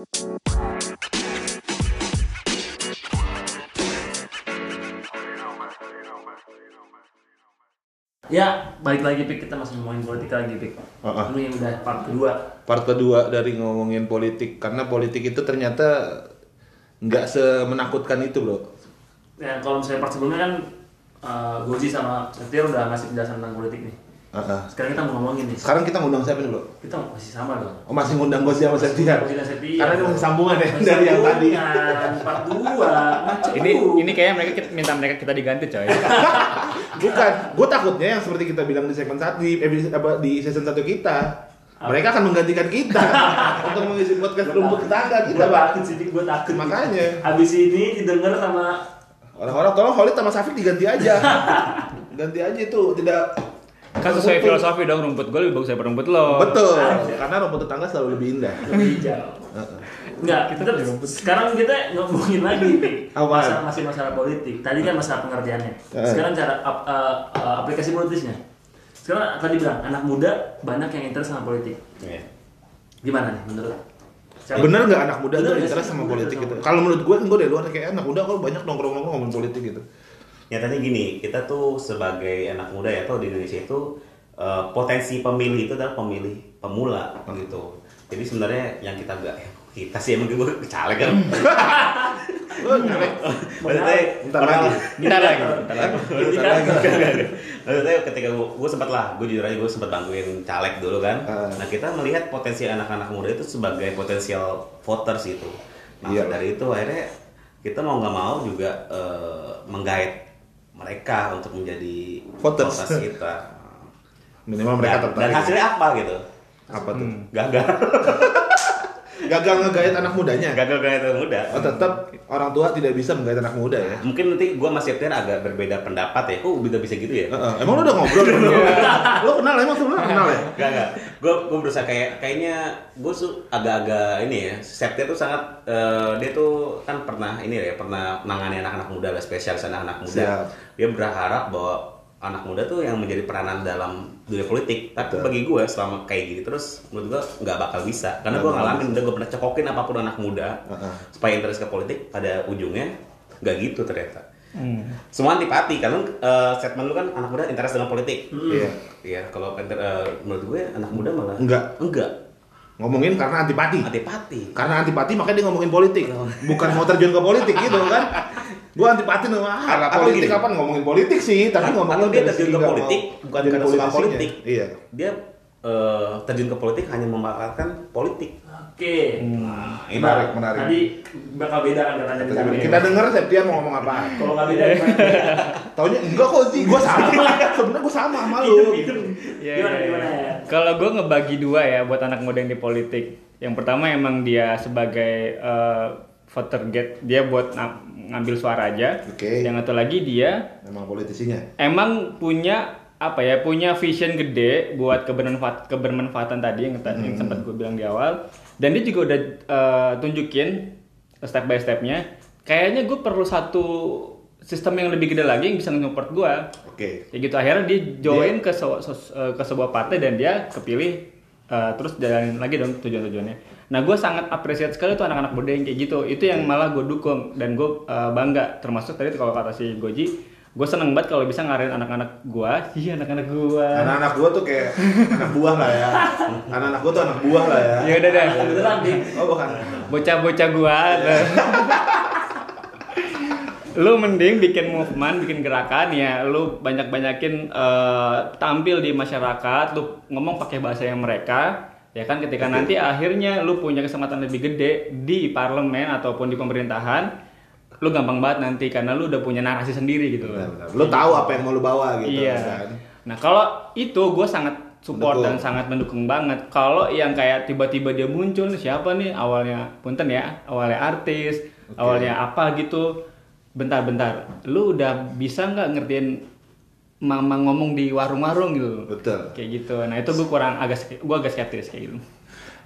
Ya, balik lagi Pik, kita masih ngomongin politik lagi Pik. Heeh. Ini udah part kedua. Part kedua dari ngomongin politik karena politik itu ternyata nggak semenakutkan itu bro. Ya, kalau misalnya part sebelumnya kan uh, Goji sama Setir udah ngasih penjelasan tentang politik nih. Heeh. Sekarang kita mau ngomongin nih. Sekarang kita ngundang siapa nih bro? Kita masih sama dong. Oh masih ngundang Gosi sama Septian. Karena ini masih sambungan ya Masih dari yang tadi. sambungan, Part 2. Macet Ini ini kayaknya mereka kita, minta mereka kita diganti coy. Bukan, gue takutnya yang seperti kita bilang di segmen satu di, episode- apa, di season satu kita. Mereka akan menggantikan kita untuk mengisi podcast rumput tetangga kita, Pak. takut sih, gue takut. Makanya. Habis ini didengar sama Orang-orang tolong Holid sama Safik diganti aja. Ganti aja itu, tidak Kan sesuai filosofi dong rumput gue lebih bagus daripada rumput lo. Betul, Aja. karena rumput tetangga selalu lebih indah. lebih hijau. Heeh. Enggak, kita sekarang kita ngomongin lagi nih. Masalah, masih masalah politik. Tadi kan masalah pengertiannya. Eh. Sekarang cara ap- uh, uh, aplikasi politisnya. Sekarang tadi bilang anak muda banyak yang interest sama politik. Iya. Gimana nih menurut? Siapa? Bener nggak anak muda Bener tuh interest sama politik gitu? Kalau menurut gue kan gue dari luar kayak anak muda kok banyak nongkrong-nongkrong ngomongin politik gitu. Nyatanya gini, kita tuh sebagai anak muda ya, atau di Indonesia itu eh, potensi pemilih itu adalah pemilih pemula gitu. Jadi sebenarnya yang kita enggak kita sih emang gue caleg kan. Nyalek. Maksudnya Bentar lagi. Bentar lagi, bentar lagi. Bentar lagi. Maksudnya ketika gue, gue sempat lah, gue jujur aja gue sempat bantuin caleg dulu kan. Ah. Nah kita melihat potensi anak-anak muda itu sebagai potensial voters itu. Nah Iya. dari itu akhirnya kita mau nggak mau juga eh, menggait mereka untuk menjadi Voters. kita. Minimal mereka dan, tertarik. dan hasilnya apa gitu? apa tuh? Gagal. Gagal ngegait anak mudanya. Gagal gait anak muda. Oh tetap orang tua tidak bisa menggait anak muda ya. Mungkin nanti gue masih Septian agak berbeda pendapat ya. Kok bisa bisa gitu ya? Heeh. Emang lu udah ngobrol? Lu kenal emang sebelumnya kenal ya? Enggak, enggak. Gue gue berusaha kayak kayaknya gue tuh agak-agak ini ya. Septia tuh sangat eh, dia tuh kan pernah ini ya, pernah menangani anak-anak muda lah spesialis anak-anak muda. Siap. Dia berharap bahwa anak muda tuh yang menjadi peranan dalam dunia politik. Tapi Betul. bagi gue selama kayak gini terus menurut gue nggak bakal bisa. Karena gue ngalamin udah gue pernah cekokin apa pun anak muda Heeh. supaya interest ke politik pada ujungnya nggak gitu ternyata. Semua antipati karena eh, statement lu kan anak muda interest dengan politik. Iya. Iya, kalau enter- eh, menurut gue anak muda malah Enggak. enggak Ngomongin karena antipati. antipati. Karena antipati makanya dia ngomongin politik. Bukan mau terjun ke politik gitu kan. Gua antipati sama ah, Atau politik gini. apa ngomongin politik sih, tapi ngomongin Atau dia terjun ke politik mau bukan karena suka politik. Iya. Dia eh, terjun ke politik hanya memanfaatkan politik. Oke. Nah, ini Menarik, menarik. Tadi bakal beda kan katanya sana. Kita denger Septian mau ngomong apa. Kalau nggak beda gimana? Taunya enggak kok sih, gua sama. Sama sama lu. gitu. Gimana gimana iya. ya? Kalau gue ngebagi dua ya buat anak muda yang di politik. Yang pertama emang dia sebagai eh, voter gate, dia buat ngambil suara aja. Oke. Yang satu lagi dia Memang politisinya. emang punya apa ya punya vision gede buat kebermanfaat kebermanfaatan tadi yang, tadi yang sempat gue bilang di awal dan dia juga udah eh, tunjukin step by stepnya kayaknya gue perlu satu sistem yang lebih gede lagi yang bisa support gue Oke. ya gitu akhirnya dia join ke se- se- eh, ke sebuah partai dan dia kepilih eh, terus jalanin lagi dong tujuan-tujuannya nah gue sangat apresiat sekali tuh anak-anak muda yang kayak gitu itu yang malah gue dukung dan gue eh, bangga termasuk tadi kalau kata si Goji gue seneng banget kalau bisa ngarahin anak-anak gue iya anak-anak gue Anak-anak gua tuh kayak anak buah lah ya. Anak-anak gua tuh anak buah lah ya. ya udah deh Beneran nih. Oh bukan. bocah-bocah gua lu mending bikin movement, bikin gerakan ya, lu banyak-banyakin eh, tampil di masyarakat, lu ngomong pakai bahasa yang mereka, ya kan ketika nanti akhirnya lu punya kesempatan lebih gede di parlemen ataupun di pemerintahan, lu gampang banget nanti karena lu udah punya narasi sendiri gitu. Benar-benar. Lu tahu apa yang mau lu bawa gitu Iya. kan. Nah kalau itu gue sangat support Mendukung. dan sangat mendukung banget. Kalau yang kayak tiba-tiba dia muncul siapa nih awalnya punten ya awalnya artis, Oke. awalnya apa gitu. Bentar-bentar, lu udah bisa nggak ngertiin mama ngomong di warung-warung gitu? Betul. Kayak gitu. Nah itu gue kurang agak gue agak skeptis kayak gitu.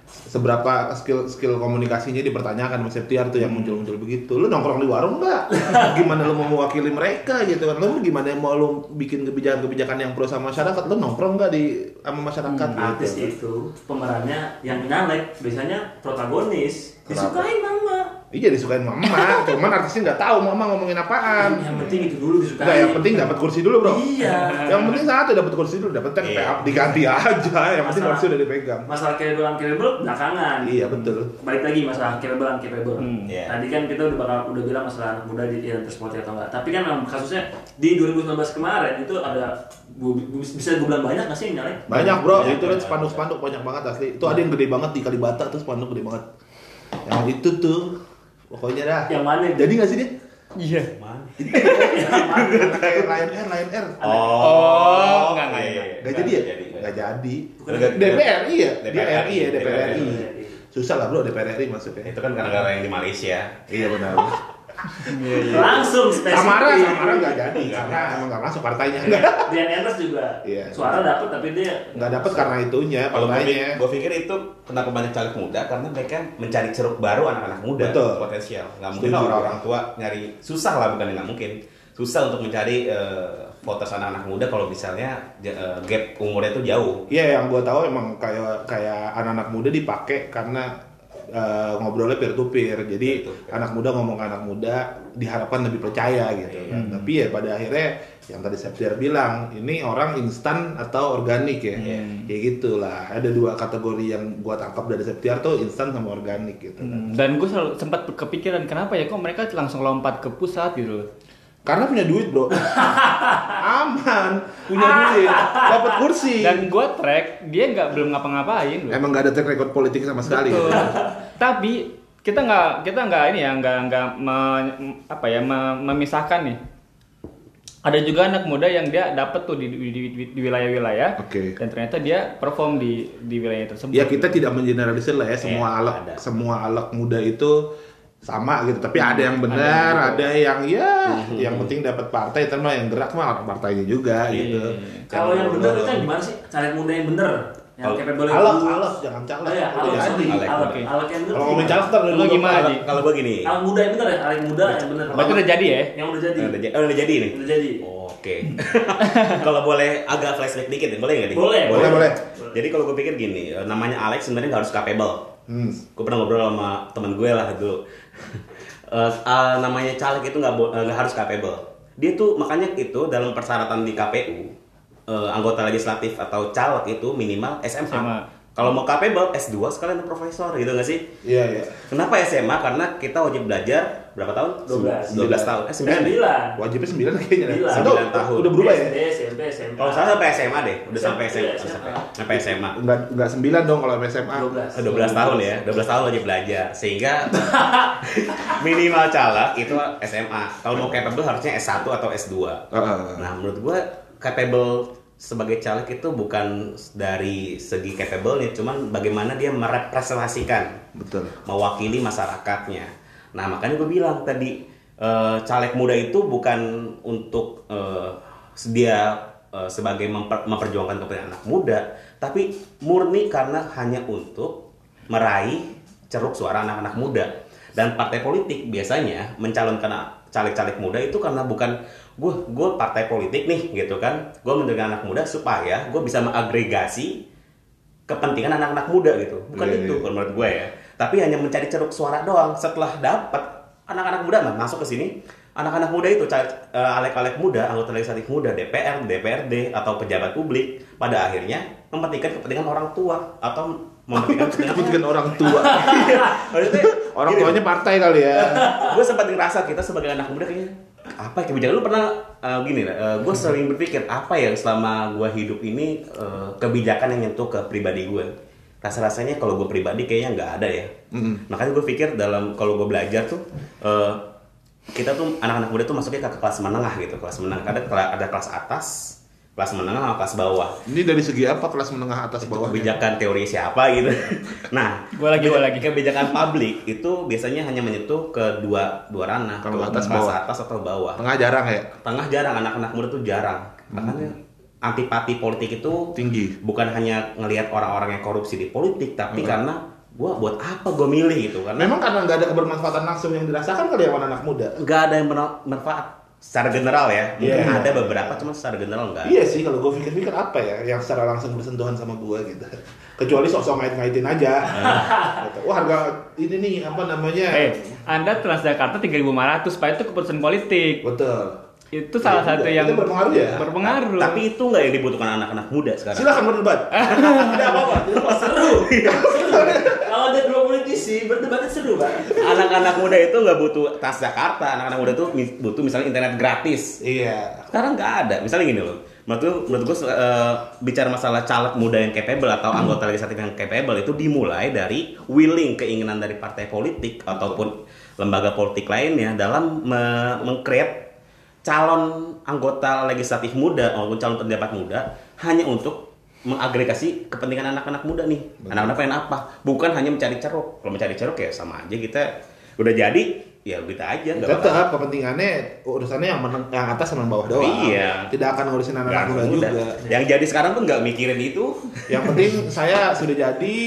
seberapa skill skill komunikasinya dipertanyakan sama Septiar tuh yang muncul-muncul begitu. Lu nongkrong di warung nggak? gimana lu mau mewakili mereka gitu kan? Lu gimana mau lu bikin kebijakan-kebijakan yang pro sama masyarakat? Lu nongkrong nggak di sama masyarakat artis gitu? itu pemerannya yang nyalek biasanya protagonis Kenapa? disukain mama Iya disukain mama, cuman artisnya nggak tahu mama ngomongin apaan. yang penting itu dulu disukain Enggak, yang penting dapat kursi dulu, Bro. iya Yang penting satu dapat kursi dulu, dapat tag Iya. diganti aja. Yang penting kursi udah dipegang. masalah capable capable belakangan Iya, betul. balik lagi masalah capable capable Hmm, iya. tadi kan kita udah bakal udah bilang masalah anak muda di yang terspotty atau enggak tapi kan memang kasusnya di 2019 kemarin itu ada bisa gue bilang banyak nggak sih nyalek Banyak, Bro. Banyak, itu banyak. spanduk-spanduk banyak banget asli. Itu ada yang gede banget di Kalibata tuh spanduk gede banget. Yang itu tuh pokoknya dah. yang mana Jadi nggak sih dia? Iya. Mana? Kayak Lion Air, Lion Air. Oh, enggak, enggak, enggak. iya. Nggak jadi ya? jadi. Nggak jadi. DPR iya, DPR RI ya DPR RI. DPR. Susah lah bro DPR RI masuknya. Itu kan gara-gara yang di Malaysia. Iya benar. Iya, iya. langsung spesifik Samara, Samara nggak jadi karena emang nggak masuk partainya. Dian Enders juga Iya. suara dapet tapi dia Nggak dapat karena itunya Kalau gue partainya. gue pikir itu kenapa banyak caleg muda karena mereka mencari ceruk baru anak-anak muda Betul. potensial. Nggak mungkin orang-orang tua nyari susah lah bukan nggak mungkin susah untuk mencari eh, voters anak-anak muda kalau misalnya eh, gap umurnya itu jauh. Iya yang gue tahu emang kayak kayak anak-anak muda dipakai karena eh, ngobrolnya peer to peer. Jadi Peer to peer. anak muda ngomong ke anak muda diharapkan lebih percaya gitu kan. Hmm. Tapi ya pada akhirnya yang tadi Septiar bilang ini orang instan atau organik ya. Hmm. Ya gitulah. Ada dua kategori yang gua tangkap dari Septiar tuh instan sama organik gitu kan. Hmm, Dan gue selalu sempat kepikiran kenapa ya kok mereka langsung lompat ke pusat gitu loh. Karena punya duit, Bro. Aman, punya duit, dapat kursi. Dan gue track dia nggak belum ngapa-ngapain. Emang gak ada track record politik sama sekali. Betul. ya? Tapi kita nggak kita nggak ini ya nggak nggak me- apa ya me- memisahkan nih. Ada juga anak muda yang dia dapet tuh di di- di- di wilayah-wilayah Oke. dan ternyata dia perform di di wilayah tersebut. Ya kita tidak mengeneralisir lah ya semua Iya, alat ada. semua alat muda itu sama gitu. Tapi ada yang Ada benar, yang ada yang ya yang penting dapat partai, terus mah yang gerak mah orang partainya juga Iya, gitu. iya, iya. kalau yang bener itu gimana sih caleg muda yang bener yang Kalau- capable Alok, alok, jangan caleg. oh ya alok jadi. alok alok yang bener Kalau ngomongin ntar dulu gimana, Kalau Ji? kalau gue gini, muda yang bener ya alek muda yang bener Berarti udah jadi ya? yang udah jadi udah, oh, udah jadi nih. udah jadi Oke. kalau boleh agak flashback dikit, boleh nggak? Dik? Boleh. Boleh, boleh. Jadi kalau gue pikir gini, eh, namanya Alex sebenarnya nggak harus capable. Hmm. Gue pernah ngobrol sama temen gue lah dulu. Eh, eh, namanya caleg itu nggak nggak harus capable. Dia tuh makanya itu dalam persyaratan di KPU eh, anggota legislatif atau caleg itu minimal SMA. SMA. Kalau mau capable S2 sekalian profesor gitu nggak sih? Iya, iya. Kenapa SMA? Karena kita wajib belajar berapa tahun? 12. 12 tahun. Eh 9 deh. sembilan Wajibnya 9 kayaknya. Sembilan. Atau Sembilan tahun. Udah berubah ya? SD SMP SMA Kalau salah sampai SMA deh, udah sampai SMA, Iya, sampai, SMA. sampai SMA. Enggak enggak 9 dong kalau SMA. 12 Oh, 12 tahun ya, 12 tahun wajib belajar sehingga minimal caleg itu SMA. Kalau mau capable harusnya S1 atau S2. Heeh. Nah, menurut gua capable sebagai caleg itu bukan dari segi capable-nya, cuman bagaimana dia merepresentasikan, Betul. mewakili masyarakatnya. Nah, makanya gue bilang tadi eh, caleg muda itu bukan untuk eh, dia eh, sebagai memper- memperjuangkan kepentingan anak muda, tapi murni karena hanya untuk meraih ceruk suara anak-anak muda. Dan partai politik biasanya mencalonkan caleg-caleg muda itu karena bukan gue gue partai politik nih gitu kan, gue mendengar anak muda supaya gue bisa mengagregasi kepentingan anak-anak muda gitu. Bukan Iya, itu iya. kalau menurut gue ya. Tapi hanya mencari ceruk suara doang. Setelah dapat anak-anak muda nah, masuk ke sini anak-anak muda itu eh, alek-alek muda anggota legislatif muda DPR DPRD atau pejabat publik pada akhirnya mementingkan kepentingan orang tua atau mementingkan kepentingan Kepentingan orang tua. Maksudnya, Orang gini, tuanya partai kali ya. gue sempat ngerasa kita sebagai anak muda kayaknya apa ya? Kebijakan lu pernah eh, gini lah gue sering berpikir apa ya selama gue hidup ini eh, kebijakan yang nyentuh ke pribadi gue rasa rasanya kalau gue pribadi kayaknya nggak ada ya. Mm-mm. makanya gue pikir dalam kalau gue belajar tuh eh, kita tuh anak-anak muda tuh masuknya ke kelas menengah gitu kelas menengah. Ada ada kelas atas kelas menengah sama kelas bawah Ini dari segi apa kelas menengah atas bawah? kebijakan teori siapa gitu. Nah, Gua lagi, gua lagi. Kebijakan publik itu biasanya hanya menyentuh ke dua dua ranah, Kalau ke atas, kelas bawah. atas atau bawah. Tengah jarang ya? Tengah jarang anak-anak muda tuh jarang. Makanya antipati politik itu Tinggi. bukan hanya ngelihat orang-orang yang korupsi di politik, tapi Hmm. karena gua buat apa gua milih gitu karena Memang karena nggak ada kebermanfaatan langsung yang dirasakan kali ya anak muda. nggak ada yang bermanfaat secara general ya mungkin Iya. ada beberapa cuma secara general enggak Iya sih kalau gue pikir-pikir apa ya yang secara langsung bersentuhan sama gue gitu. Kecuali sok-sok ngait-ngaitin aja. gitu. Wah harga ini nih apa namanya? Eh, Anda Transjakarta 3.500, Pak itu keputusan politik. Betul. Itu salah Iya satu juga. yang Itu berpengaruh ya? Berpengaruh. tapi itu nggak yang dibutuhkan anak-anak muda sekarang Silakan berdebat. Tidak apa-apa. Tidak apa-apa. seru. Kalau ada dua politisi berdebatnya seru, Pak. anak-anak muda itu nggak butuh tas Jakarta. Anak-anak muda itu butuh misalnya internet gratis. Iya. sekarang nggak ada. Misalnya gini loh. Menurut menurut gue eh, bicara masalah caleg muda yang capable atau anggota legislatif yang capable itu dimulai dari willing keinginan dari partai politik ataupun lembaga politik lainnya dalam me- meng-create calon anggota legislatif muda maupun calon penjabat muda hanya untuk mengagregasi kepentingan anak-anak muda nih. Anak-anak pengen apa? Bukan hanya mencari ceruk. Kalau mencari ceruk ya sama aja kita udah jadi ya kita aja nggak Tetap kepentingannya urusannya yang, meneng, yang atas sama yang bawah doang. Iya. Tidak akan ngurusin anak-anak muda juga. Yang jadi sekarang tuh nggak mikirin itu. Yang penting saya sudah jadi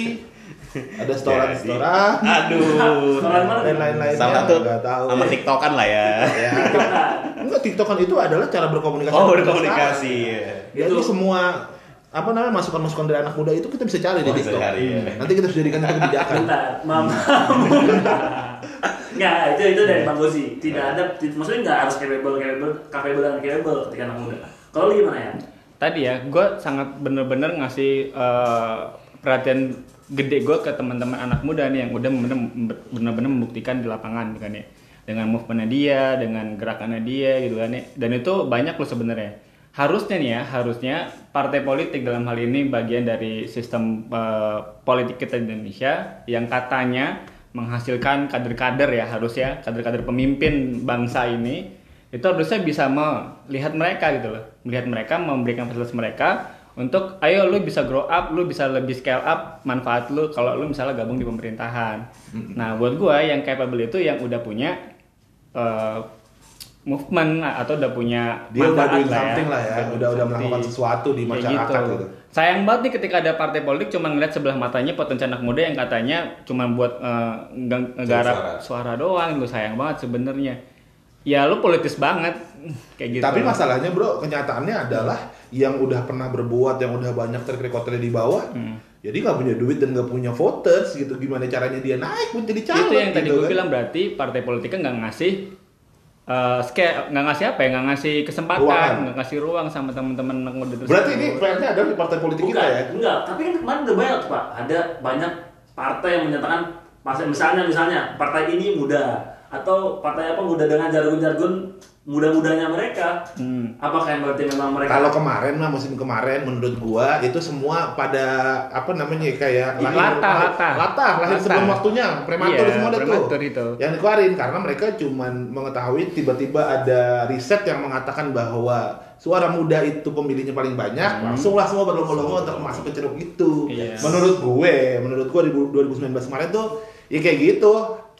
ada setoran-setoran Aduh. Setoran mana? dan lain-lainnya. Salah satu nggak tahu. sama tiktokan lah ya. Ya. Enggak TikTokan itu adalah cara berkomunikasi. Oh, berkomunikasi. masyarakat. Jadi Itu- semua apa namanya masukan-masukan dari anak muda itu kita bisa cari di Oh, TikTok. cari, ya. Nanti kita bisa jadikan itu kebijakan. Bentar, mama. Nggak, itu itu dari Bang Gozi. Tidak ada, maksudnya nggak harus capable, capable, capable dan capable ketika anak muda. Kalau lu gimana ya? tadi ya gue sangat bener-bener ngasih eh, perhatian gede gue ke teman-teman anak muda nih yang udah bener- bener-bener membuktikan di lapangan gitu kan ya dengan movementnya dia dengan gerakannya dia gitu kan ya dan itu banyak loh sebenarnya harusnya nih ya harusnya partai politik dalam hal ini bagian dari sistem eh, politik kita di Indonesia yang katanya menghasilkan kader-kader ya harusnya kader-kader pemimpin bangsa ini itu harusnya bisa melihat mereka gitu loh. Melihat mereka memberikan fasilitas mereka untuk ayo lu bisa grow up lu bisa lebih scale up manfaat lu kalau lu misalnya gabung di pemerintahan. Nah buat gua yang capable itu yang udah punya eh, movement atau udah punya Dia udah doing something lah ya, udah udah something. melakukan sesuatu di masyarakat gitu. sayang banget nih ketika ada partai politik cuma ngeliat sebelah matanya potensi anak muda yang katanya cuma buat eh, nge- ngegarap suara. doang lu sayang banget sebenarnya ya lu politis banget kayak gitu Tapi masalahnya bro, kenyataannya adalah yang udah pernah berbuat, yang udah banyak track recordnya di bawah, Hmm. jadi nggak punya duit dan nggak punya voters gitu. Gimana caranya dia naik buat jadi calon? itu yang tadi gitu gue kan. bilang berarti partai politiknya nggak ngasih eh scale nggak ngasih apa ya nggak ngasih kesempatan nggak ngasih ruang sama teman-teman muda tersebut. Berarti ini PR-nya ada di partai politik Bukan, kita ya? enggak. Tapi kan kemarin udah banyak tuh, Pak. Ada banyak partai yang menyatakan misalnya misalnya partai ini muda atau partai apa muda dengan jargon-jargon muda-mudanya mereka. Hmm. Apakah yang berarti memang mereka Kalau kemarin mah musim kemarin menurut gua itu semua pada apa namanya kayak Latah, latah. latah lahir Latah. sebelum waktunya prematur Iya, semua ada prematur tuh itu. yang dikeluarin karena mereka cuman mengetahui tiba-tiba ada riset yang mengatakan bahwa suara muda itu pemilihnya paling banyak langsunglah semua berlomba-lomba untuk masuk ke ceruk itu Iya. menurut gue menurut gue di 2019 kemarin tuh ya kayak gitu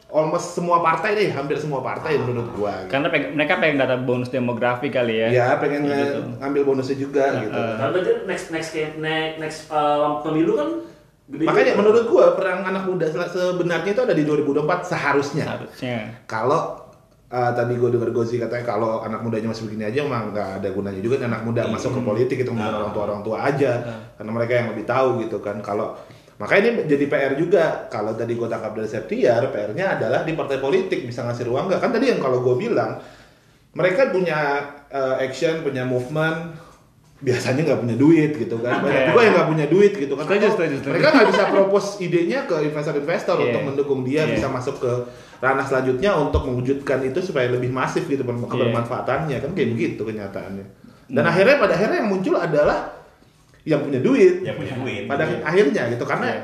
almost semua partai deh hampir semua partai menurut gua. Gitu. karena peg- mereka pengen data bonus demografi kali ya. Ya pengen Gitu. ngambil bonusnya juga gitu. Kan berarti next next next next uh, pemilu kan gede Makanya juga. menurut gua perang anak muda se- sebenarnya itu ada di 2024 seharusnya. harusnya Kalau uh, tadi gue dengar Gozi katanya kalau anak mudanya masih begini aja emang nggak ada gunanya juga anak muda masuk ke politik itu ngomongin orang tua orang tua aja. Karena mereka yang lebih tahu gitu kan. Kalau makanya ini jadi PR juga. Kalau tadi gue tangkap dari Septiar PR-nya adalah di partai politik. Bisa ngasih ruang nggak? Kan tadi yang kalau gue bilang mereka punya uh, action punya movement. Biasanya nggak punya duit gitu kan. Banyak juga yang nggak punya duit gitu kan. Setuju, setuju, setuju. mereka nggak bisa propose idenya ke investor-investor Iya. untuk mendukung dia. Iya. bisa masuk ke ranah selanjutnya untuk mewujudkan itu supaya lebih masif gitu Iya. kebermanfaatannya. Kan kayak begitu kenyataannya. Dan akhirnya pada akhirnya yang muncul adalah yang punya duit yang punya duit pada Iya. akhirnya gitu karena Iya.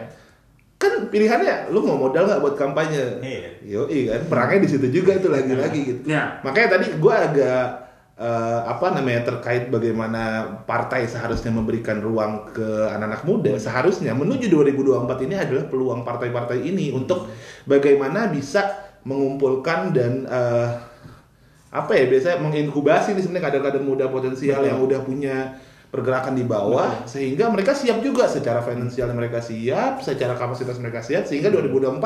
kan pilihannya lu mau modal nggak buat kampanye Iya. yo kan perangnya di situ juga itu lagi-lagi gitu Ya. makanya tadi gua agak eh, apa namanya terkait bagaimana partai seharusnya memberikan ruang ke anak-anak muda seharusnya menuju 2024 ini adalah peluang partai-partai ini untuk bagaimana bisa mengumpulkan dan eh, apa ya biasanya menginkubasi nih sebenarnya kader-kader muda potensial yang udah punya pergerakan di bawah sehingga mereka siap juga secara finansial mereka siap, secara kapasitas mereka siap sehingga 2024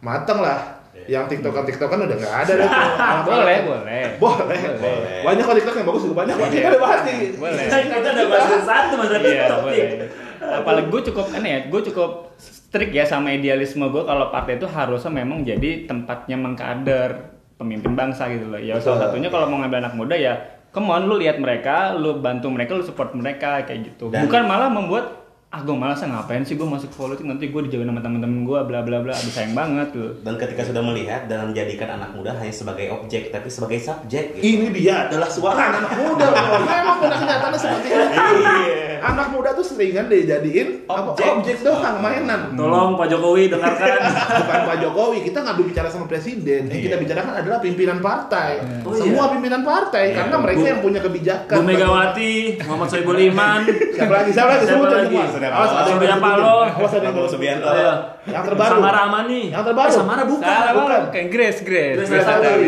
mateng lah. Yang tiktokan tiktokan udah nggak ada deh. Boleh, boleh. Boleh. Boleh. Banyak kok tiktok yang bagus juga banyak. kok. Kita udah bahas nih. Boleh. Kita udah bahas satu masalah Iya, TikTok nih. boleh. Apalagi gue cukup aneh ya, gue cukup strict ya sama idealisme gue kalau partai itu harusnya memang jadi tempatnya mengkader pemimpin bangsa gitu loh. Ya salah satunya kalau mau ngambil anak muda ya, come on lu lihat mereka, lu bantu mereka, lu support mereka kayak gitu. Dan- Bukan malah membuat ah gue malas ah, ngapain sih gue masuk politik nanti gue dijauhin sama temen-temen gue bla bla bla aduh sayang banget gitu Dan ketika sudah melihat dan menjadikan anak muda hanya sebagai objek tapi sebagai subjek gitu. Ini dia adalah suara anak muda. Memang pada kenyataannya seperti itu. Anak muda tuh seringan dijadiin apa, Objek. objek doang mainan. Tolong Pak Jokowi dengarkan. Bukan Pak Jokowi, kita nggak bicara sama presiden. Yang kita bicarakan adalah pimpinan partai. Oh, Semua iya. pimpinan partai Iya. karena mereka Bu- yang punya kebijakan. Bu Megawati, Muhammad Soebul Iman, Siapa lagi? Siapa lagi? Siapa lagi? semua. Awas ada yang. Paloh. Awas ada yang. Subianto. Iya. Yang terbaru. Samara Amani. Yang terbaru. Eh, Samara bukan. salah bukan. kayak Grace Grace.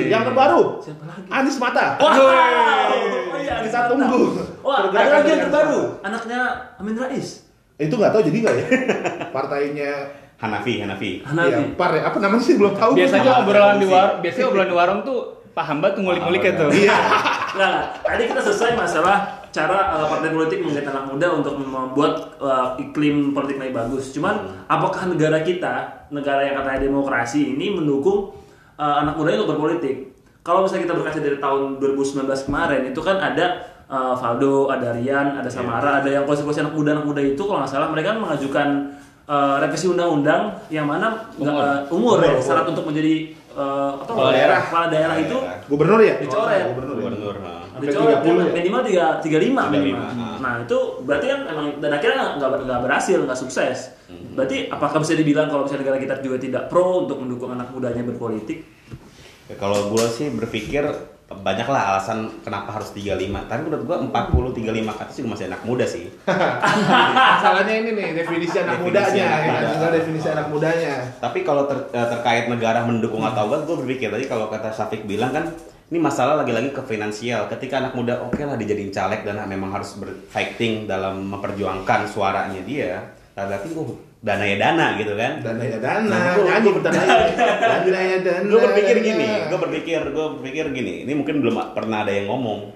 Yang terbaru. Siapa lagi? Anies Mata. Woi. Oh, iya, Kita tunggu. Wah, ada Pergerakan lagi yang terbaru. Anaknya Amin Rais. Itu nggak tahu jadi nggak ya? Partainya Hanafi, Hanafi. Hanafi. Iya, par ya. Apa namanya sih belum tahu. biasanya obrolan di warung biasanya obrolan di warung tuh paham banget tuh ngulik-nguliknya tuh Iya. Nah, tadi kita selesai masalah cara uh, partai politik menggait anak muda untuk membuat uh, iklim politik lebih bagus. Cuman apakah negara kita, negara yang katanya demokrasi ini mendukung uh, anak muda untuk berpolitik? Kalau misalnya kita berkaca dari tahun 2019 kemarin, itu kan ada uh, Valdo, ada Rian, ada Samara, ada yang konstitusi anak muda anak muda itu kalau nggak salah mereka kan mengajukan uh, revisi undang-undang yang mana nggak, Umur. uh, umur, ya, Umur. syarat untuk menjadi uh, apa, Kepala daerah. kepala daerah itu Gubernur ya? Dicoret. Oh, Gubernur. ya? Gubernur. nah. Dicoret 30 ya? minimal tiga tiga lima 35, minimal. ah. Nah itu berarti kan emang dan akhirnya nggak- nggak nggak berhasil nggak sukses. Berarti apakah bisa dibilang kalau misalnya negara kita juga tidak pro untuk mendukung anak mudanya berpolitik? Ya, kalau gue sih berpikir banyaklah alasan kenapa harus 35 tapi menurut gue 40 35 ke atas juga masih anak muda sih Masalahnya ini nih definisi anak Definisi mudanya, anak ya muda. Definisi anak mudanya. tapi kalau ter- eh, terkait negara mendukung atau enggak gue berpikir tadi kalau kata Syafiq bilang kan ini masalah lagi-lagi ke finansial ketika anak muda oke lah dijadiin caleg dan memang harus berfighting dalam memperjuangkan suaranya dia berarti gue dana ya dana gitu kan Dana ya dana, Nah, gua- nyanyi bentar lagi. Dana ya dana. gue berpikir gini, gue berpikir, gue berpikir gini, ini mungkin belum pernah ada yang ngomong,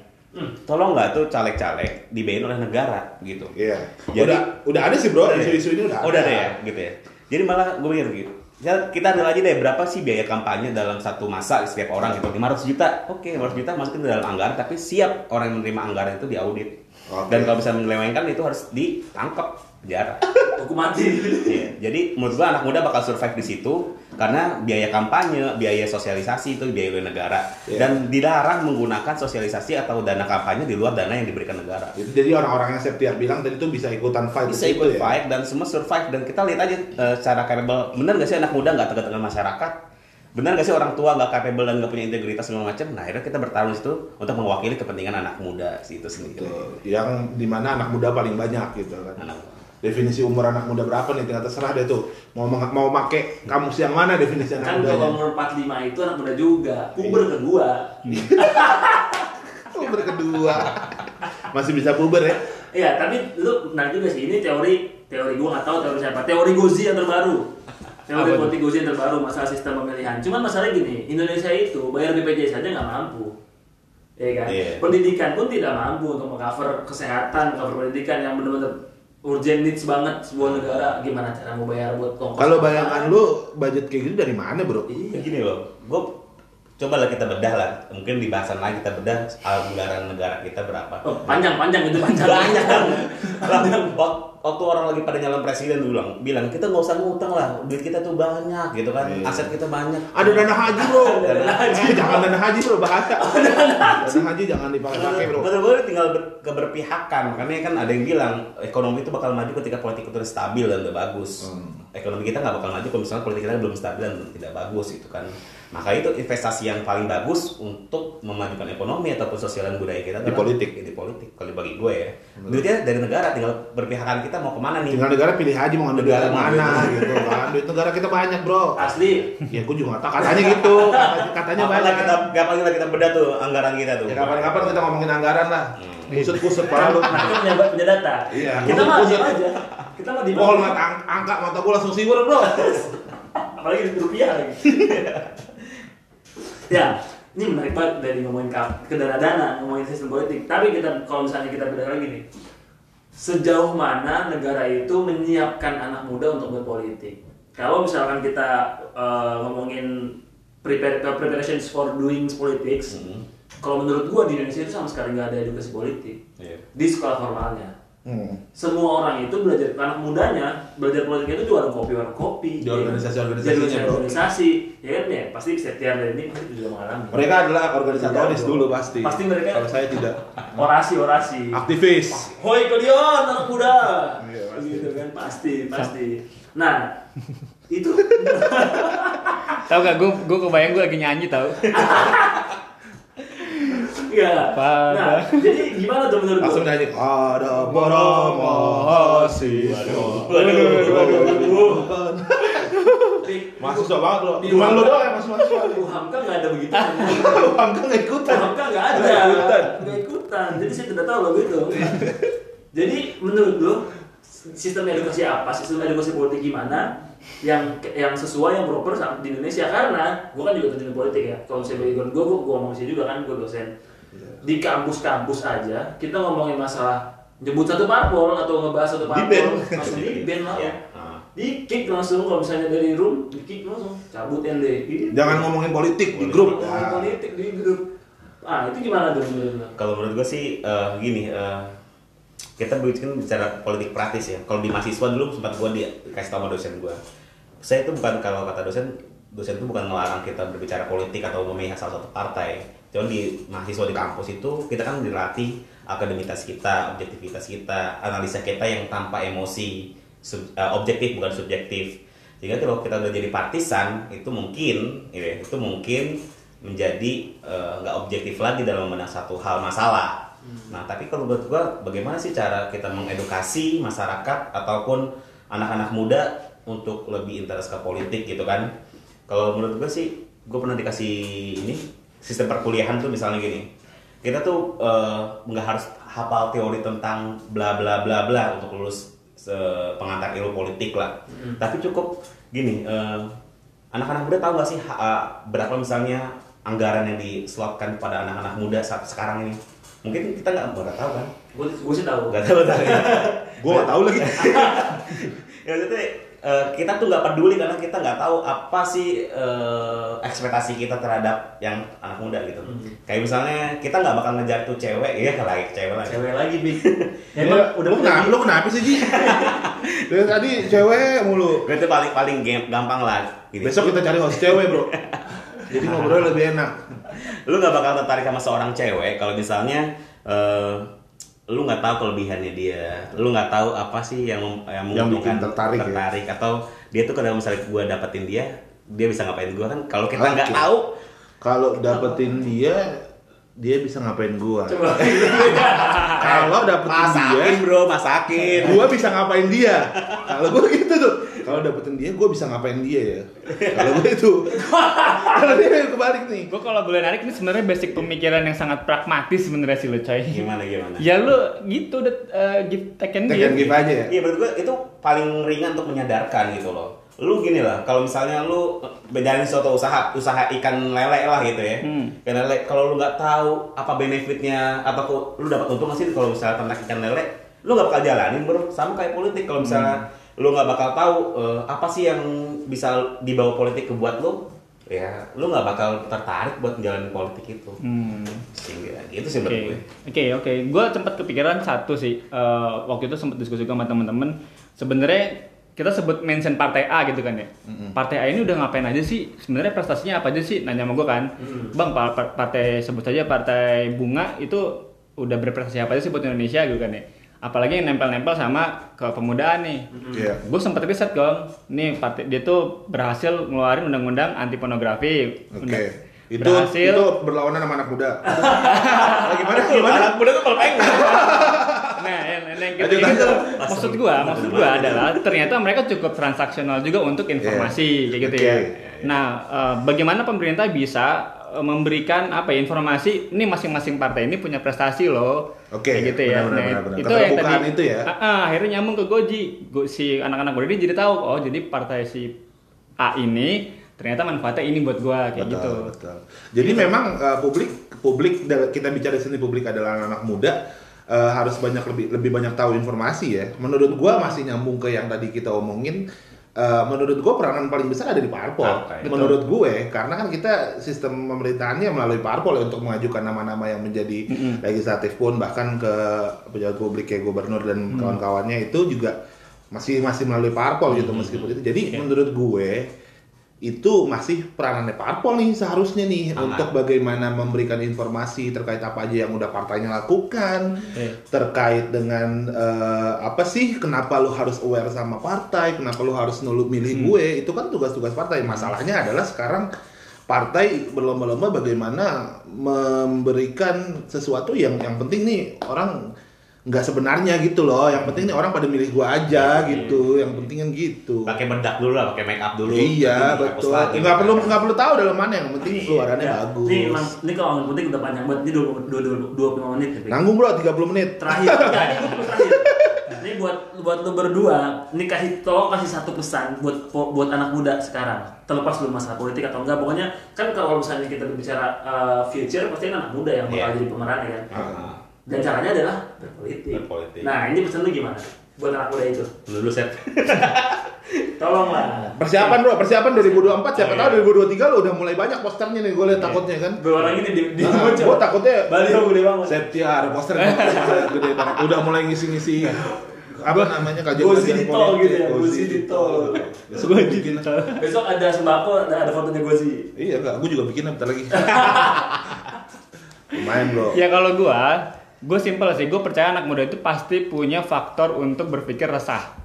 tolong nggak tuh caleg-caleg dibayar oleh negara gitu. Iya. Jadi- udah udah ada sih bro, ada. isu-isu ini udah Oh, udah ada ya, gitu ya. Jadi malah gue pikir gitu. Ya, kita ambil aja deh berapa sih biaya kampanye dalam satu masa setiap orang gitu 500 juta oke 500 juta masukin ke dalam anggaran tapi siap orang yang menerima anggaran itu diaudit Oke. dan kalau bisa menyelewengkan itu harus ditangkap penjara Hukum mati. Iya, Jadi menurut gua anak muda bakal survive di situ karena biaya kampanye, biaya sosialisasi itu biaya oleh negara Iya. dan dilarang menggunakan sosialisasi atau dana kampanye di luar dana yang diberikan negara. Jadi orang-orang yang Septiar bilang tadi tuh bisa ikutan fight Bisa ikut ya. fight dan semua survive dan kita lihat aja eh, secara capable. Bener gak sih anak muda nggak tegas dengan masyarakat? Benar gak sih orang tua nggak capable dan nggak punya integritas segala macam? Nah akhirnya kita bertarung di situ untuk mewakili kepentingan anak muda sih itu sendiri. Tuh, yang di mana anak muda paling banyak gitu kan. Anak- Definisi umur anak muda berapa nih? Tinggal terserah deh tuh. Mau mau make kamus yang mana definisi anak Kan muda? kalau umur 45 itu anak muda juga. Puber kedua. Puber kedua. Masih bisa puber ya? Iya, tapi lu benar juga sih. Ini teori teori gua nggak tahu teori siapa. Teori Gozi yang terbaru. Teori politik Gozi yang terbaru masalah sistem pemilihan. Cuman masalahnya gini, Indonesia itu bayar BPJS saja nggak mampu. Ya kan? Iya. Pendidikan pun tidak mampu untuk mengcover kesehatan, cover pendidikan yang benar-benar urgent needs banget sebuah negara. Gimana cara mau bayar buat ongkos? Kalau bayangan lu budget kayak gitu dari mana bro? Iya. Gini loh, gue coba lah kita bedah lah. Mungkin di bahasan lain kita bedah anggaran negara kita berapa. Oh, panjang panjang itu panjang. banyak Wak- waktu orang lagi pada nyalon presiden tuh bilang bilang kita nggak usah ngutang lah duit kita tuh banyak gitu kan Iya. aset kita banyak Ada dana haji bro. Dana haji. jangan dana haji bro bahaya. dana haji jangan dipakai-pakai bro. Betul-betul tinggal ber- keberpihakan makanya kan ada yang bilang ekonomi itu bakal maju ketika politik itu stabil dan udah bagus Hmm. ekonomi kita nggak bakal maju kalau misalnya politik kita belum stabil dan tidak bagus gitu kan maka itu investasi yang paling bagus untuk memajukan ekonomi ataupun sosial dan budaya kita Di politik. di politik kalau bagi gue ya duitnya dari negara tinggal berpihakan kita mau ke mana nih. Tinggal negara pilih aja mau ngambil Negara mau mana gitu kan. Duit negara kita banyak, Bro. Asli. Ya gue juga tahu katanya gitu. Katanya, lah banyak. kita kapan lah kita bedah tuh anggaran kita tuh. Ya kapan-kapan kita ngomongin anggaran lah. Hmm. Kusut-kusut pala lu. Nah, itu punya, punya data. Iya. Kita mah aja. Kita mah di ang- angka mata gue langsung siwur, Bro. apalagi di rupiah lagi. ya, ini menarik banget dari ngomongin ke dana-dana, ngomongin sistem politik. Tapi kita kalau misalnya kita beda lagi nih, sejauh mana negara itu menyiapkan anak muda untuk berpolitik? Kalau misalkan kita eh, ngomongin prepare, uh, preparations for doing politics, Hmm. kalau menurut gua di Indonesia itu sama sekali nggak ada edukasi politik Iya. di sekolah formalnya. Hmm. Semua orang itu belajar anak mudanya belajar politik itu di warung kopi warung kopi Di organisasi-organisasinya, Di organisasi, bro. organisasi ya kan ya pasti setiap dari ini pasti juga mengalami Mereka adalah organisatoris dulu pasti. Pasti mereka- Kalau saya tidak. orasi orasi Aktivis. Hoi kalian anak muda Iya, pasti. gitu kan pasti pasti nah itu Tahu gak gue gue kebayang gue lagi nyanyi tahu. Enggak. Pada- Nah, jadi gimana tuh menurut Langsung nyanyi ada para mahasiswa. Waduh, waduh, waduh. Mahasiswa banget lo. Di Cuma Hamka- lo doang yang masih mahasiswa. Hamka nggak ada begitu. Hamka nggak ikutan. Hamka nggak ada. Nggak ikutan. Nggak ikutan. Jadi saya tidak tahu loh gitu. Jadi menurut lu sistem edukasi apa? Sistem edukasi politik gimana? yang yang sesuai yang proper di Indonesia karena gue kan juga terjun politik ya kalau saya background gue gue gue ngomong sih juga kan gue dosen di kampus-kampus aja kita ngomongin masalah nyebut satu parpol atau ngebahas satu parpol Di-ban. langsung di ban lah Iya. Ah. di kick langsung kalau misalnya dari room di kick langsung cabut ND. Jangan ngomongin politik di grup. Ngomongin politik di grup ah itu gimana tuh? Kalau menurut gue sih eh, gini, eh, kita bikin bicara politik praktis ya. Kalau di mahasiswa dulu sempat gue dikasih tau sama dosen gue. Saya itu bukan kalau kata dosen, dosen itu bukan melarang kita berbicara politik atau memihak salah satu partai. Cuman di mahasiswa di kampus itu kita kan dilatih akademitas kita, objektivitas kita, analisa kita yang tanpa emosi, sub- eh, objektif bukan subjektif. Sehingga kalau kita udah jadi partisan itu mungkin, ya, itu mungkin menjadi eh, nggak objektif lagi dalam memandang satu hal masalah. Nah, tapi kalau menurut gua bagaimana sih cara kita mengedukasi masyarakat ataupun anak-anak muda untuk lebih interest ke politik gitu kan? Kalau menurut gua sih, gua pernah dikasih ini sistem perkuliahan tuh misalnya gini. Kita tuh eh, nggak harus hafal teori tentang bla bla bla bla untuk lulus pengantar ilmu politik lah. Tapi cukup gini, eh, anak-anak muda tahu nggak sih ha- eh, berapa misalnya anggaran yang dislotkan pada anak-anak muda saat sekarang ini? Mungkin kita nggak nggak tahu kan? gue gue sih tahu Nggak tahu tahu. Gue nggak tahu lagi. ya maksudnya eh, kita tuh nggak peduli karena kita nggak tahu apa sih eh, ekspektasi kita terhadap yang anak muda gitu. Kayak misalnya kita nggak bakal ngejar tuh cewek, ya kalau cewek lah. cewek lagi bi Ya, emang udah lu kenapa, lu kenapa sih Ji? Dari tadi cewek mulu. Itu paling paling game- gampang lah. Gini. Besok kita cari host cewek bro. Jadi ngobrol lebih enak. lu nggak bakal tertarik sama seorang cewek kalau misalnya eh, lu nggak tahu kelebihannya dia, lu nggak tahu apa sih yang yang Yang bikin tertarik ya. tertarik atau dia tuh kalau misalnya gua dapetin dia, dia bisa ngapain gua kan? Kalau kita nggak Oke. tahu, Kalau dapetin dia, dia bisa ngapain gua? coba Kalau dapetin masakin dia, bro, masakin. gua bisa ngapain dia? Kalau gua gitu tuh. Kalau dapetin dia, gua bisa ngapain dia ya? Kalau gua itu. Kalau dia kebalik nih. Gue kalau boleh narik ini sebenarnya basic pemikiran yang sangat pragmatis sebenarnya sih lo coy. Gimana gimana? Ya lu gitu udah uh, give take and Take and give. give aja ya. Iya menurut gue itu paling ringan untuk menyadarkan gitu loh. Lu gini lah, kalau misalnya lu bedain suatu usaha, usaha ikan lele lah gitu ya. Hmm. Ikan lele, kalau lu nggak tahu apa benefitnya atau kok lu dapat untung nggak sih kalau misalnya ternak ikan lele, lu nggak bakal jalanin bro. Sama kayak politik kalau misalnya lu nggak bakal tahu eh, apa sih yang bisa dibawa politik ke buat lu, ya lu nggak bakal tertarik buat menjalani politik itu. Hmm. Sehingga gitu sih menurut gue. oke, oke. Gue sempat kepikiran satu sih. Eh, waktu itu sempat diskusi sama temen-temen. Sebenarnya kita sebut mention partai A gitu kan ya. Partai A ini udah ngapain aja sih? Sebenarnya prestasinya apa aja sih? Nanya sama gue kan. Bang, pa- pa- partai sebut saja partai bunga itu udah berprestasi apa aja sih buat Indonesia gitu kan ya. Apalagi yang nempel-nempel sama kepemudaan nih. Iya. Gue sempat riset dong, nih partai dia tuh berhasil ngeluarin undang-undang anti pornografi. Oke. Undang- Itu berhasil itu berlawanan sama anak muda. Nah, gimana gimana? Anak muda tuh kalau pengen. gitu. lanjut. Maksud gua, maksud gua adalah ternyata mereka cukup transaksional juga untuk informasi kayak gitu Oke. ya. Nah, eh, bagaimana pemerintah bisa eh, memberikan apa ya informasi ini masing-masing partai ini punya prestasi loh. Oke, kayak gitu ya. benar, benar, Nah, benar. itu yang tadi itu ya. Ah, ah, akhirnya nyambung ke Goji. Go- si anak-anak muda ini jadi tahu oh jadi partai si A ini ternyata manfaatnya ini buat gua kayak betul, gitu. betul. Jadi memang uh, publik publik kita bicara di sini publik adalah anak muda uh, harus banyak lebih lebih banyak tahu informasi ya. Menurut gua masih nyambung ke yang tadi kita omongin. uh, menurut gua peranan paling besar ada di parpol. Partai. Menurut gue karena kan kita sistem pemerintahannya melalui parpol ya untuk mengajukan nama-nama yang menjadi legislatif pun bahkan ke pejabat publik kayak gubernur dan kawan-kawannya itu juga masih masih melalui parpol gitu meskipun itu. Jadi menurut gue itu masih peranannya parpol nih seharusnya nih Sangat. untuk bagaimana memberikan informasi terkait apa aja yang udah partainya lakukan Iya. terkait dengan eh, apa sih kenapa lu harus aware sama partai kenapa lu harus nulu milih gue itu kan tugas-tugas partai masalahnya adalah sekarang partai berlomba-lomba bagaimana memberikan sesuatu yang yang penting nih orang nggak sebenarnya gitu loh yang penting nih orang pada milih gua aja gitu yang penting kan gitu pakai bedak dulu lah pakai make up dulu Iya betul. Nggak perlu nggak perlu tahu dalam mana yang penting keluarannya Ya, bagus. Ini, emang, ini kalau ngomongin penting udah panjang banget. Ini 20, 25 menit. ya, Pik. Nanggung bro 30 menit. Terakhir, ya, ini gue terakhir. Ini buat buat lu berdua, ini kasih tolong kasih satu pesan buat buat anak muda sekarang. Terlepas lu masalah politik atau enggak, pokoknya kan kalau misalnya kita berbicara uh, future pasti kan anak muda yang bakal Iya. jadi pemeran ya kan. Ah, Dan caranya adalah berpolitik. Berpolitik. Nah, ini pesan lu gimana buat anak muda itu? dulu set Tolonglah. Persiapan bro, persiapan 2024 siapa Oh, tahu iya. 2023 lo udah mulai banyak posternya nih gue lihat takutnya kan. Dua orang ini di di Nah, gue takutnya Baliho gede banget. Septiar poster gede banget. Udah mulai ngisi-ngisi apa namanya kajian kajian di tol gitu ya, Gosi gosi di tol. Besok gue bikin. Besok ada sembako, ada, ada fotonya gue sih. Iya enggak, gue juga bikin bentar lagi. Lumayan bro. Ya kalau gua, gue simpel sih. Gue percaya anak muda itu pasti punya faktor untuk berpikir resah.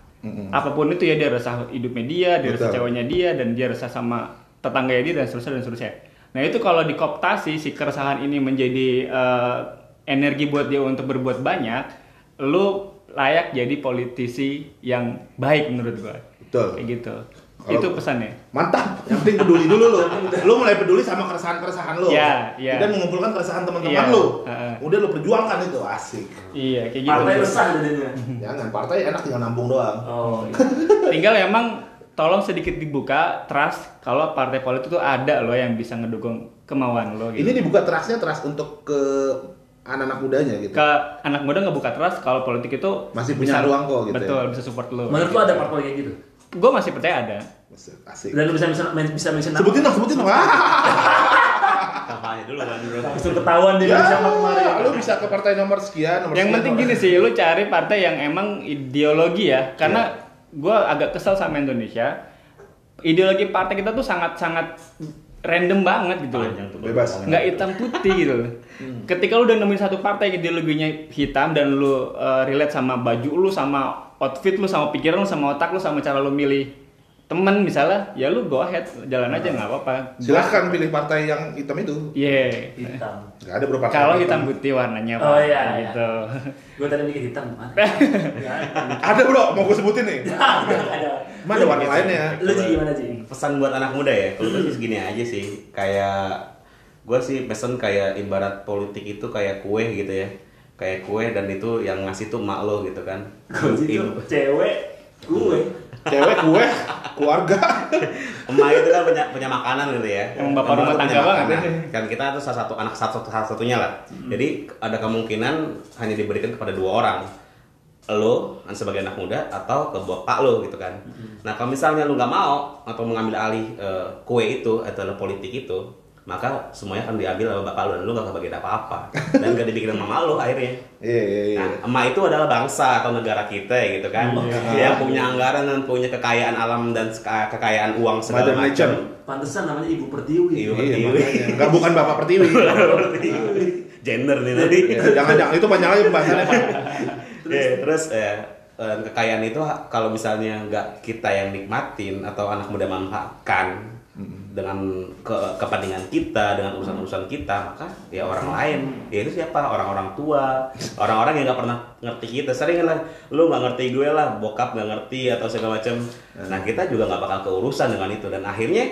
Apa pun itu ya dia resah hidupnya dia, dia resah Betul. ceweknya dia, dan dia resah sama tetangganya dia dan seterusnya dan seterusnya. Nah itu kalau dikooptasi si keresahan ini menjadi eh, energi buat dia untuk berbuat banyak, lu layak jadi politisi yang baik menurut gua. Betul. Kayak gitu. Kalau- itu pesannya. Mantap, yang penting peduli dulu lo. Lo mulai peduli sama keresahan-keresahan lo. Iya, iya. Dan mengumpulkan keresahan teman-teman Iya, lo. Udah lo perjuangkan itu asik. Iya, kayak gitu. Partai resah jadinya. Jangan partai enak tinggal nampung doang. Oh, iya. Tinggal emang tolong sedikit dibuka trust kalau partai politik itu ada loh yang bisa ngedukung kemauan lo gitu. Ini dibuka trustnya trust untuk ke anak-anak mudanya gitu. ke anak muda ngebuka trust kalau politik itu Masih punya ruang kok gitu Betul, ya. bisa support lo. Menurut lu ada parpol kayak gitu? Gue masih percaya ada. Asik. Dan lu bisa bisa bisa mention nama? Sebutin dong, sebutin dong. Ah, kampanye dulu kan bro Langsung ketahuan di ya, siapa kemarin. lu bisa ke partai nomor sekian, nomor Yang sekian, penting nomor- gini sih, lu cari partai yang emang ideologi ya. Karena gue agak kesel sama Indonesia. Ideologi partai kita tuh sangat-sangat random banget gitu loh. Bebas. Nggak hitam putih gitu loh. Ketika lu udah nemuin satu partai ideologinya hitam dan lu uh, relate sama baju lu, sama outfit lu, sama pikiran lu, sama otak lu, sama cara lu milih temen misalnya, ya lu go ahead, jalan aja nggak apa-apa. Silahkan pilih partai yang hitam itu. Iya. Hitam. Gak ada partai Kalau hitam putih warnanya Oh, iya, iya. gitu. Gue tadi mikir hitam mana? Ada bro, mau gue sebutin nih. Ada. Mana warna lainnya? Lu sih gimana sih? pesan buat anak muda ya kalau gue sih segini aja sih kayak gue sih pesen kayak ibarat politik itu kayak kue gitu ya kayak kue dan itu yang ngasih tuh mak lo gitu kan Ibu- cewek gue. Cewek, gue, keluarga. emak itu kan punya punya makanan gitu ya Emang bapak Emak rumah tangga banget makanan. ya. kan kita tuh salah satu anak satu salah satunya lah jadi ada kemungkinan hanya diberikan kepada dua orang lo kan sebagai anak muda atau ke bapak lo gitu kan nah kalau misalnya lo nggak mau atau mengambil alih eh, kue itu atau politik itu maka semuanya akan diambil sama bapak lo dan lo gak kebagian apa-apa dan gak dibikin sama mama lo akhirnya Iya, iya, iya. Nah, emak itu adalah bangsa atau negara kita gitu kan. Yang punya anggaran dan punya kekayaan alam dan kekayaan uang segala Mother macam. Nature. Pantesan namanya Ibu Pertiwi. Ibu Iya, Pertiwi. makanya. Nggak bukan bapak pertiwi. Gender nih tadi. Iya, Jangan-jangan itu panjang aja pembahasannya Pak. Ya, terus eh, kekayaan itu kalau misalnya nggak kita yang nikmatin atau anak muda manfaatkan, dengan ke kepentingan kita dengan urusan-urusan kita maka ya orang lain. Ya itu siapa? Orang-orang tua. Orang-orang yang nggak pernah ngerti kita. Sering lah lu nggak ngerti gue lah bokap nggak ngerti atau segala macam. Nah kita juga nggak bakal keurusan dengan itu. Dan akhirnya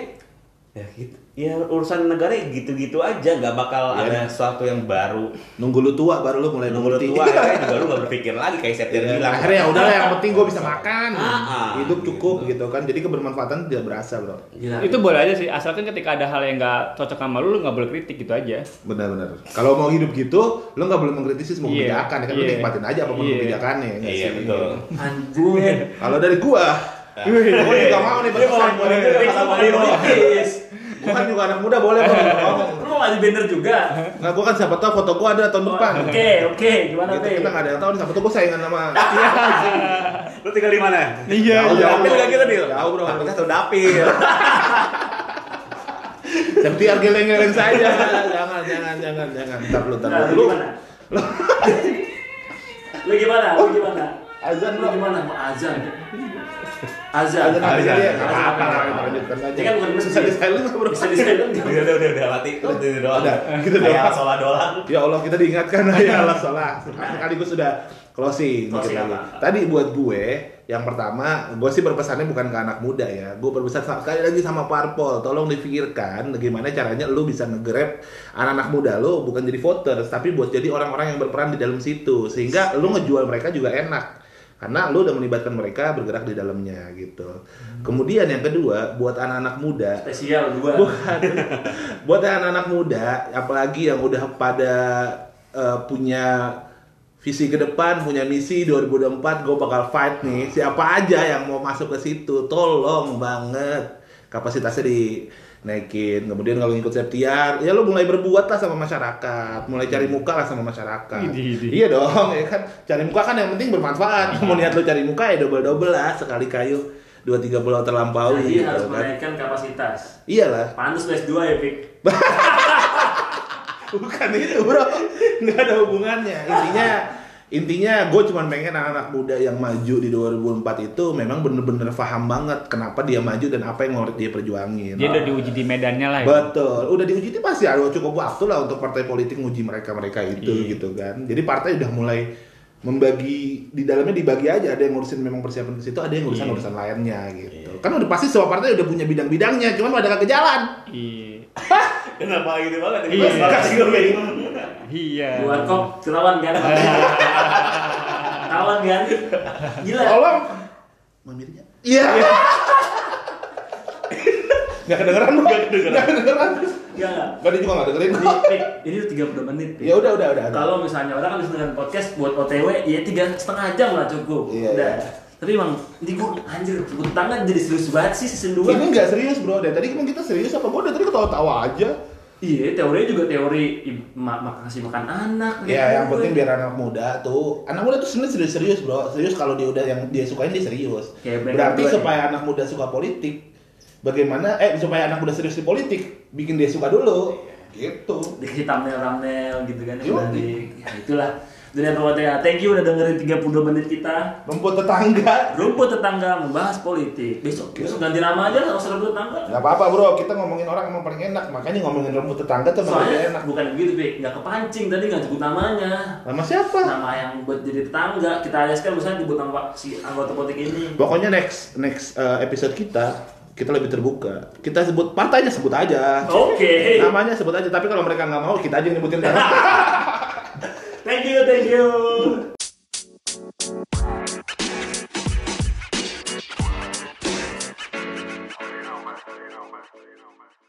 ya gitu ya urusan negara ya gitu-gitu aja nggak bakal Iya. ada sesuatu yang baru Nunggu lu tua baru lu mulai nunggu lu tua akhirnya juga lu nggak berpikir lagi kayak Septian Iya, bilang akhirnya ya udah lah, yang penting gue bisa makan Ah, ah, hidup cukup gitu. gitu kan jadi kebermanfaatan tidak berasa bro Gila. Itu boleh aja sih, asalkan ketika ada hal yang nggak cocok sama lu, lu nggak boleh kritik gitu aja. benar-benar kalau mau hidup gitu lu nggak boleh mengkritisi semua Iya, kebijakan ya kan lu iya. nikmatin aja apa pun Iya. kebijakannya ya iya sih? betul Anjir. kalau dari gua gua juga mau nih boleh mau politis. Gua kan juga anak muda boleh bro ngomong Lu mau ngasih banner juga. nggak gua kan siapa tahu foto gua ada tahun depan Oke, oke. Gimana, gitu, kita nggak ada yang tahu nih siapa tahu gua saingan sama lu tinggal di mana Iya, jauh, dapil bro. gak kita nih Jauh, bro. Takutnya tuh dapil Biar geleng-geleng saja. jangan, jangan, jangan, jangan. Ntar lu, ntar Nah, lu. lu gimana? Lu gimana? Lu gimana? Azan, Lu bro. gimana? Mau azan. Azan. Azan aja Azan. lah, kita lanjutkan aja. Ini kan bukan Bisa di silent bro? Bisa di silent nggak? udah udah udah udah mati itu doang Udah, kayak doang. sholat doang Ya Allah, kita diingatkan ya Allah salah. Sekaligus sudah closing. Closing lagi. apa? Tadi buat gue, yang pertama, gue sih berpesannya bukan ke anak muda ya. Gue berpesan sa- sekali lagi sama parpol, tolong dipikirkan bagaimana caranya lu bisa nge-grab anak-anak muda lu bukan jadi voters, tapi buat jadi orang-orang yang berperan di dalam situ. Sehingga lu ngejual mereka juga enak. Karena lu udah melibatkan mereka bergerak di dalamnya gitu. Kemudian yang kedua, buat anak-anak muda, Spesial dua. Bukan. Buat anak-anak muda, apalagi yang udah pada eh, punya visi ke depan, punya misi 2024, gue bakal fight nih. Siapa aja yang mau masuk ke situ, tolong banget kapasitasnya dinaikin. Kemudian kalau ngikut Septian, ya lo mulai berbuat lah sama masyarakat, mulai cari muka lah sama masyarakat. Idih, idih. Iya dong, ya kan. Cari muka kan yang penting bermanfaat. Mau niat lo cari muka ya double double lah, sekali kayu dua tiga pulau terlampaui. Jadi gitu harus kan. menaikkan kapasitas. Iyalah. Pantes plus 2 ya, Pik. Bukan itu bro, nggak ada hubungannya. Intinya, intinya gue cuma pengen anak-anak muda yang maju di 2004 itu memang bener-bener paham banget kenapa dia maju dan apa yang mau dia perjuangin. Dia udah diuji di medannya lah. ya. Betul, udah diuji itu pasti ada cukup waktu lah untuk partai politik nguji mereka-mereka itu Iya. gitu kan. Jadi partai udah mulai membagi di dalamnya dibagi aja ada yang ngurusin memang persiapan ke situ, ada yang urusan Iya. urusan lainnya gitu. Kan udah pasti semua partai udah punya bidang-bidangnya, cuman pada kagak jalan. Iya. kenapa gitu banget Iya. Makasih gue bingung Iya. Buat kok ketahuan kan? Ketahuan kan? Gila. Tolong mamirnya. Iya. Gak kedengeran lu, gak kedengeran. Gak kedengeran. Enggak enggak. Gak dia juga gak dengerin. Ini, Pik, ini udah 30 menit. Pik. Ya udah udah udah. udah. Kalau misalnya orang kan dengan podcast buat OTW, ya tiga setengah jam lah cukup. Iya, Udah. iya. Tapi emang ini gue anjir sebut tangan jadi serius banget sih season 2 Ini gak serius bro, dari tadi emang kita serius apa gua dari tadi ketawa-tawa aja. Iya, teorinya juga teori i- ma ma kasih makan anak. Ya, yang gitu. penting biar anak muda tuh, anak muda tuh sebenarnya serius serius bro, serius kalau dia udah yang dia sukain dia serius. Kayak Berarti supaya anak muda suka politik, bagaimana? Eh supaya anak muda serius di politik, bikin dia suka dulu, gitu. dikasih thumbnail thumbnail gitu kan yang menarik. Ya, itulah dunia perwakilan. Thank you udah dengerin 30 menit kita. Rumput tetangga. Rumput tetangga membahas politik. Besok besok ganti nama aja usah rumput tetangga. Gak apa-apa bro, kita ngomongin orang emang paling enak, makanya ngomongin rumput tetangga tuh emang Soalnya enak. bukan begitu, Pik. Nggak kepancing tadi nggak sebut namanya. Nama siapa? Nama yang buat jadi tetangga. Kita alaskan misalnya sebut nama si anggota politik ini. Pokoknya next next uh, episode kita kita lebih terbuka. Kita sebut partainya sebut aja. Oke. Namanya sebut aja. Tapi kalau mereka nggak mau, kita aja yang nyebutin. Thank you, thank you. you know, man.